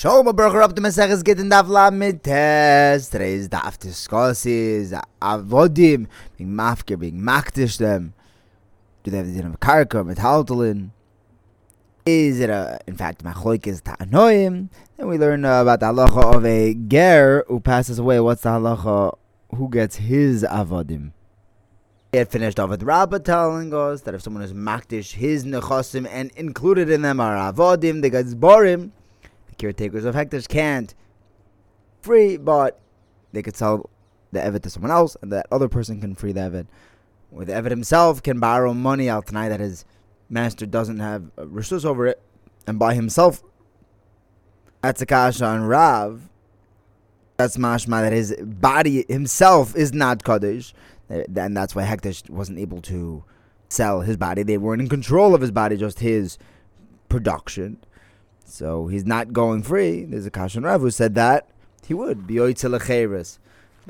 Shalom Baruch up to Maseches Gittin Daf Lamed Tes. Today's Daf discusses Avodim being mafker, being makdish them. Do they have the din of karka, metaltalin? Is it a, in fact, machloikis ta'anoim? Then we learn uh, about the halacha of a ger who passes away. What's the halacha? Who gets his avodim? We had finished off with Rabbah telling us that if someone is makdish his nechosim and included in them are avodim, they get zborim caretakers of Hektish can't free, but they could sell the Eved to someone else, and that other person can free the Eved. Or the Eved himself can borrow money out tonight that his master doesn't have uh, resource over it, and buy himself. That's a kasha on Rav. That's mashma that his body himself is not kaddish, and that's why Hektish wasn't able to sell his body. They weren't in control of his body, just his production. So he's not going free. There's a Kashan Rav who said that he would. But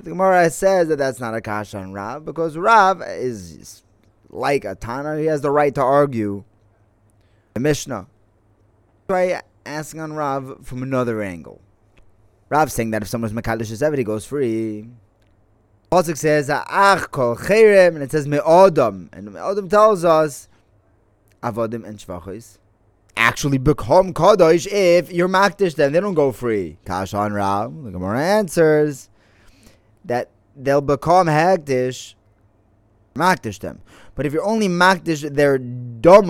the Gemara says that that's not a Kashan Rav because Rav is like a Tana. He has the right to argue the Mishnah. Try asking on Rav from another angle. Rav saying that if someone's Makadish is he goes free. Pasuk says Ach kol and it says me'odam and me'odam tells us avodim and shvachos actually become Kaddish if you're Makdish them. They don't go free. Kashan Rav, the Gemara answers that they'll become Hagdish, Makdish them. But if you're only Makdish their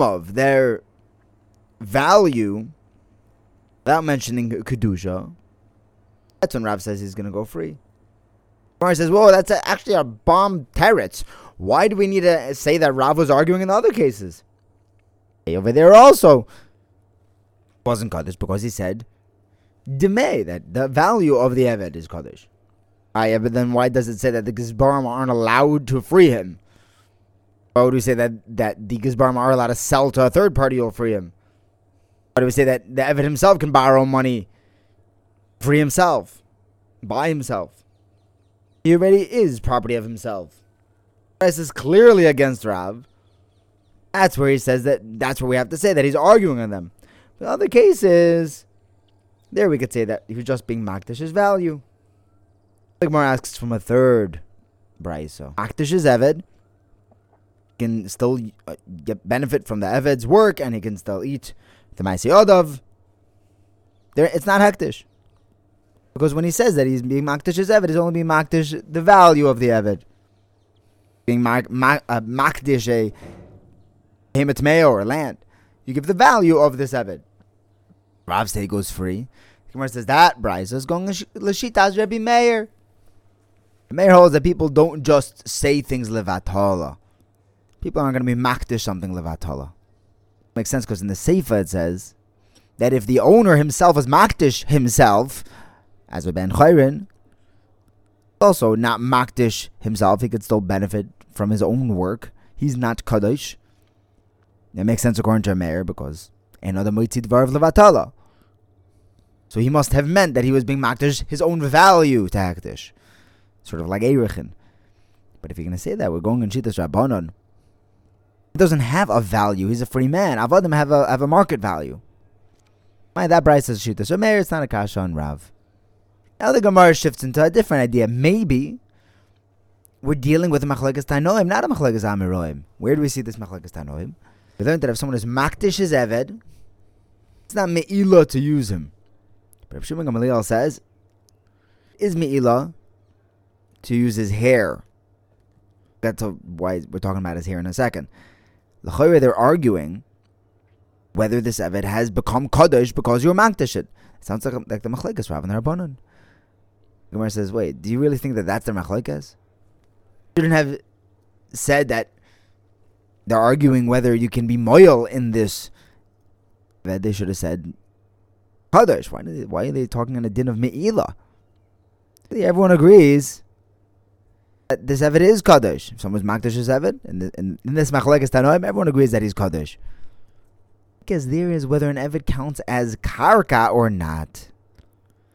of their value, without mentioning Kedusha, that's when Rav says he's going to go free. Gemara says, whoa, that's a, actually a bomb teretz. Why do we need to say that Rav was arguing in the other cases? Hey over there also, wasn't Kaddish because he said Demay, that the value of the Eved is Kaddish. Ah, yeah, but then why does it say that the Gizbarim aren't allowed to free him? Why would we say that, that the Gizbarim are allowed to sell to a third party or free him? Why do we say that the Eved himself can borrow money, free himself, buy himself? He already is property of himself. This is clearly against Rav. That's where he says that that's where we have to say that he's arguing on them. In other cases, there we could say that he was just being Makdish's value. The asks from a third brisa. Makdish's Eved can still uh, get benefit from the Eved's work and he can still eat the Maisi Odav. There, it's not Hektish. Because when he says that he's being Makdish's Eved, he's only being Makdish the value of the Eved. Being mak, mak, uh, a Hemet or land. You give the value of this Eved. Rav say goes free. The Gemara says that Brisa is going l'shitas Rebbe Meir. The Meir holds that people don't just say things levatala. People aren't going to be makdish something levatala. Makes sense because in the Sefer it says that if the owner himself is makdish himself, as with Ben Chayrin, also not makdish himself, he could still benefit from his own work. He's not kaddish. That makes sense according to a Meir because another moitzid var of levatala. So he must have meant that he was being makdish his own value to hakdish, sort of like Erechin. But if you're going to say that, we're going in Shitas Rabbanon. He doesn't have a value. He's a free man. Avodim have a have a market value. My that Brisa says Shitas. So Meir, it's not a kasha on Rav. Now the Gemara shifts into a different idea. Maybe we're dealing with a machlekas tanoim, not a machlekas amiroim. Where do we see this machlekas tanoim? We learned that if someone is makdish his eved, it's not me'ila to use him. But Shimon Gamaliel says, is Me'ilah to use his hair? That's a, why we're talking about his hair in a second. The they're arguing whether this Eved has become Kaddish because you're Makdish it. Sounds like, like the Machlekas Rav and the Rabbanon. Gemara says, wait, do you really think that that's the Machlekas? Shouldn't have said that they're arguing whether you can be moil in this. That they should have said Kaddish. Why, why are they talking on a din of Me'ilah? Everyone agrees that this Eved is Kaddish. If someone's Makdish is Eved, and in, this Machlekes Tanoim, everyone agrees that he's Kaddish. Because there is whether an Eved counts as Karka or not.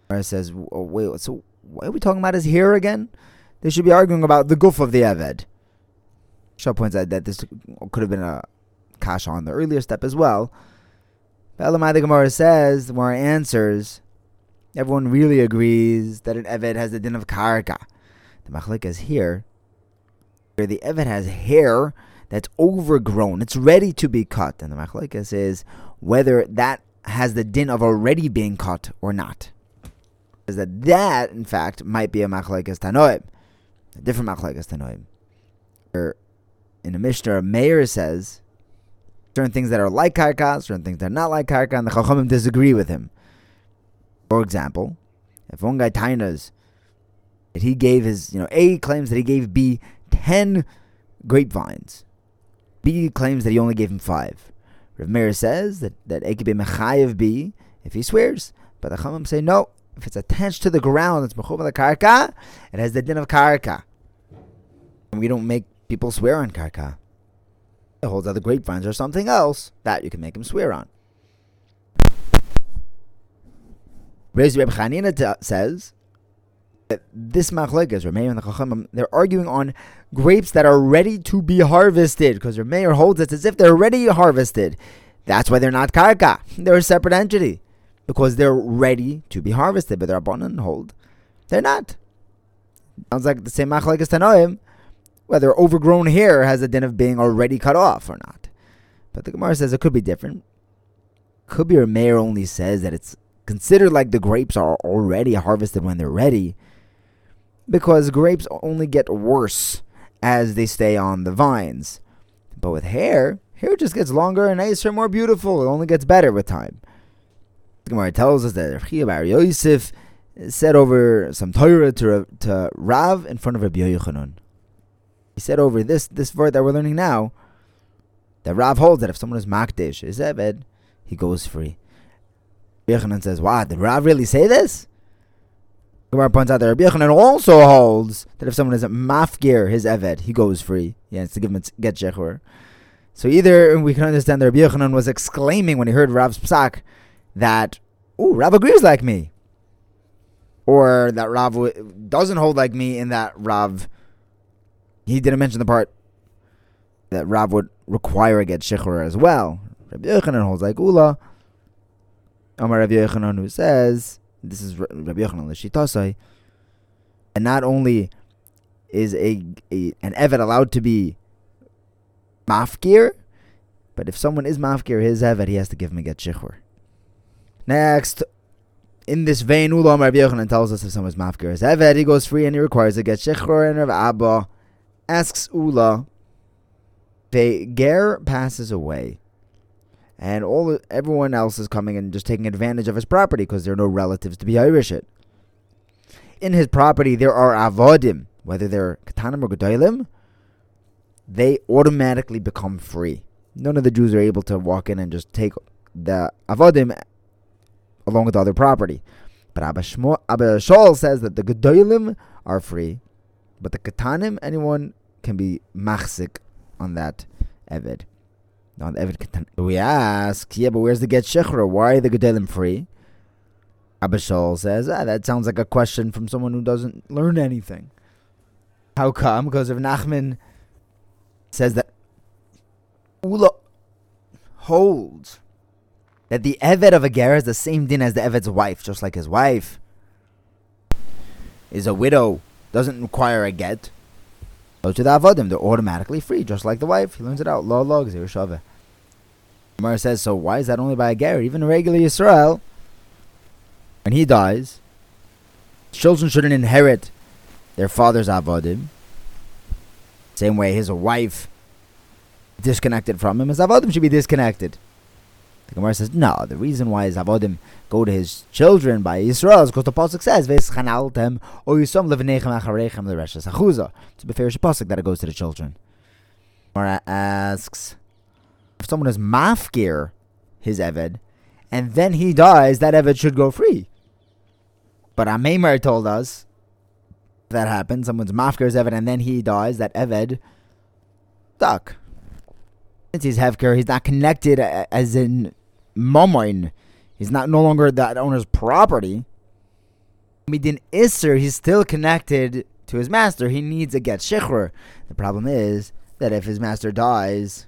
It says, oh, wait, so what are we talking about his hair again? They should be arguing about the guf of the Eved. Shaw points out that this could have been a kasha on the earlier step as well. Elamai the Gemara says, the Gemara answers, everyone really agrees that an Eved has the din of Karka. The Machlik is here, where the Eved has hair that's overgrown, it's ready to be cut. And the Machlik is whether that has the din of already being cut or not. Is that that, in fact, might be a Machlekes Tanoim, a different Machlekes Tanoim. In a Mishnah, Meir says certain things that are like karka, certain things that are not like karka, and the chachamim disagree with him. For example, if one guy tainas that he gave his, you know, A claims that he gave B ten grapevines, B claims that he only gave him five. Rav Meir says that that A could be mechayev B if he swears, but the chachamim say no. If it's attached to the ground, it's mechum the karka. It has the din of karka. We don't make people swear on karka. It holds other grapevines or something else that you can make him swear on. Reb Chanina says that this machlekas, Rameir and the Chachamim, they're arguing on grapes that are ready to be harvested because Rameir holds it as if they're already harvested. That's why they're not karka. They're a separate entity because they're ready to be harvested, but they're abundant hold. They're not. Sounds like the same machlekas tanoim whether overgrown hair has a din of being already cut off or not. But the Gemara says it could be different. Could be Meir only says that it's considered like the grapes are already harvested when they're ready, because grapes only get worse as they stay on the vines. But with hair, hair just gets longer and nicer, and more beautiful. It only gets better with time. The Gemara tells us that Chiya Bar Yosef said over some Torah to, to Rav in front of Rabbi Yochanan. He said over this this word that we're learning now that Rav holds that if someone is makdish, is eved, he goes free. Yochanan says, "Wow, did Rav really say this?" Gemara points out that Rabbi Yochanan also holds that if someone is mafgir, his eved, he goes free. Yeah, it's to give him a get shechur. So either we can understand that Rabbi Yochanan was exclaiming when he heard Rav's psak that, "Ooh, Rav agrees like me," or that Rav doesn't hold like me in that Rav he didn't mention the part that Rav would require a get shechur as well. Rabbi Yochanan holds like Ula. Amar Rabbi Yochanan who says this is Rabbi Yochanan l'shitasai, and not only is a, a an evet allowed to be mafkir, but if someone is mafkir his evet, he has to give him a get shechur. Next, in this vein, Ulam Rabbi Yochanan tells us if someone is mafkir his evet, he goes free and he requires a get shechur, and Rav Abba asks Ula, the Ger passes away, and all everyone else is coming and just taking advantage of his property because there are no relatives to be Irish it. In his property, there are avodim, whether they're katanim or gedolim, they automatically become free. None of the Jews are able to walk in and just take the avodim along with the other property. But Abba, Shmo, Abba Shaul says that the gedolim are free but the katanim, anyone can be machzik on that eved. On the katan. We ask, yeah, but where's the get shechra? Why are the gedolim free? Abba Shaul says, ah, that sounds like a question from someone who doesn't learn anything. How come? Because if Nachman says that Ula holds that the Eved of a ger is the same din as the Eved's wife, just like his wife is a widow doesn't require a get. Go to the avodim; they're automatically free, just like the wife. He learns it out. Lo lo gzir Gemara says, so why is that only by a ger? Even a regular Yisrael, when he dies, children shouldn't inherit their father's avodim. Same way his wife disconnected from him, his avodim should be disconnected. The Gemara says, no, the reason why his avodim go to his children by Yisrael is because the Pasuk says, V'eschanaltem o yisam levenechem acharechem l'reshes achuza. It's a beferish Pasuk that it goes to the children. Gemara asks, if someone is mafkir his Eved, and then he dies, that Eved should go free. But Amemar told us, that happens, someone's mafkir his Eved, and then he dies, that Eved stuck since he's Hefker, he's not connected as in Momoin. He's not no longer that owner's property. Midin Isser, he's still connected to his master. He needs a get shikhr. The problem is that if his master dies,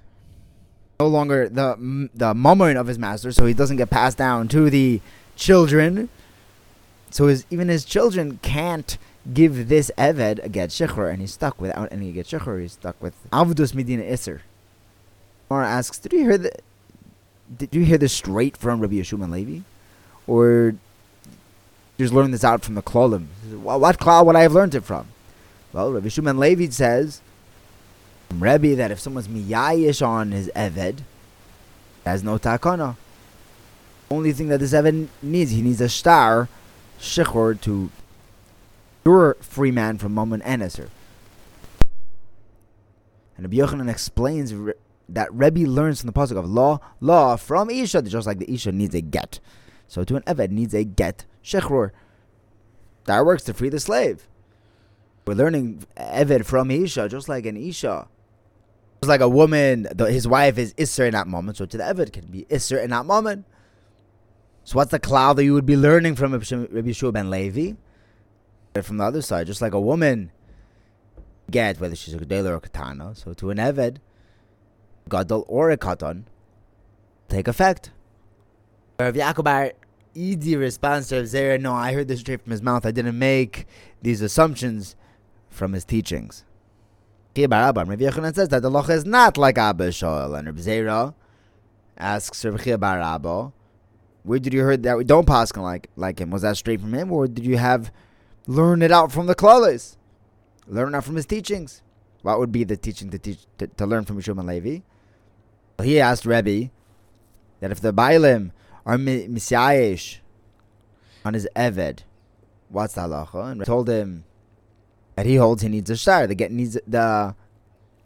no longer the the Momoin of his master, so he doesn't get passed down to the children. So his, even his children can't give this Eved a get shechur, and he's stuck without any get shechur. He's stuck with Avdus Medina Isser. Mara asks, did you hear the, did you hear this straight from Rabbi Yeshua Levi? Or just learn this out from the Klolim? What klal would I have learned it from? Well, Rabbi Yeshua Levi says, Rebbe, that if someone's miyayish on his Eved, has no takana. Only thing that this Eved needs, he needs a star, shechor, to cure free man from Mammon and. And Rabbi Yochanan explains that Rebbe learns from the pasuk of law, law from Isha, just like the Isha needs a get. So to an Eved needs a get, shechror. That works to free the slave. We're learning Eved from Isha, just like an Isha. Just like a woman, the, his wife is Isser in that moment, so to the Eved can be Isser in that moment. So what's the klal that you would be learning from Rabbi Yeshua ben Levi? From the other side, just like a woman get, whether she's a Gedela or a Katana, so to an Eved, gadol or a katan take effect. Rav Yaakov easy response to Zera, no, I heard this straight from his mouth. I didn't make these assumptions from his teachings. Rav Yochanan says that the loch is not like Abba Shoel. And Rav Zera asks Rav Bar Abba, where did you hear that we don't pass like like him? Was that straight from him, or did you have learned it out from the klalis? Learn out from his teachings. What would be the teaching to teach to, to learn from Yeshua Levi? He asked Rebbe that if the Bailim are misyayish on his Eved, what's the halacha? And told him that he holds he needs a shtar. The get needs the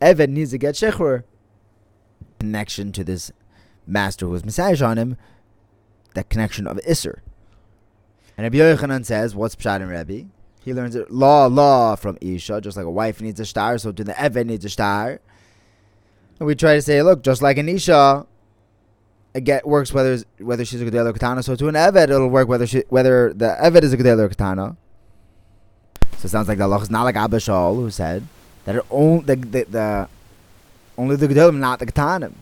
Eved needs to get shechur. Connection to this master who was on him, that connection of Isser. And Rabbi Yochanan says, what's Pshat in Rebbe? He learns it law, law from Isha, just like a wife needs a star, so to the Eved needs a star. And we try to say, look, just like an Isha, it get, works whether whether she's a Gedel or Katana. So to an Eved, it'll work whether she whether the Eved is a Gedel or Katana. So it sounds like the Allah is not like Abba Shaul, who said that it only the, the, the only the not the Katanim.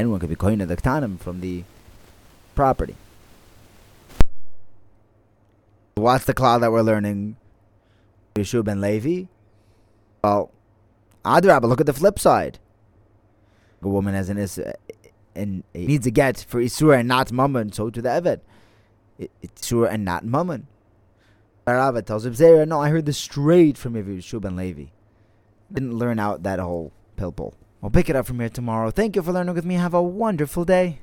Anyone could be coined the Katanim from the property. What's the klal that we're learning? Yeshua ben Levi? Well, Adrabah, look at the flip side a woman has an is and needs a get for isur and not mammon, so to the evet, it, it's isur and not mammon. Rava tells him, Zera, no, I heard this straight from Yeshua ben Levi. Didn't learn out that whole pilpul. I'll pick it up from here tomorrow. Thank you for learning with me. Have a wonderful day.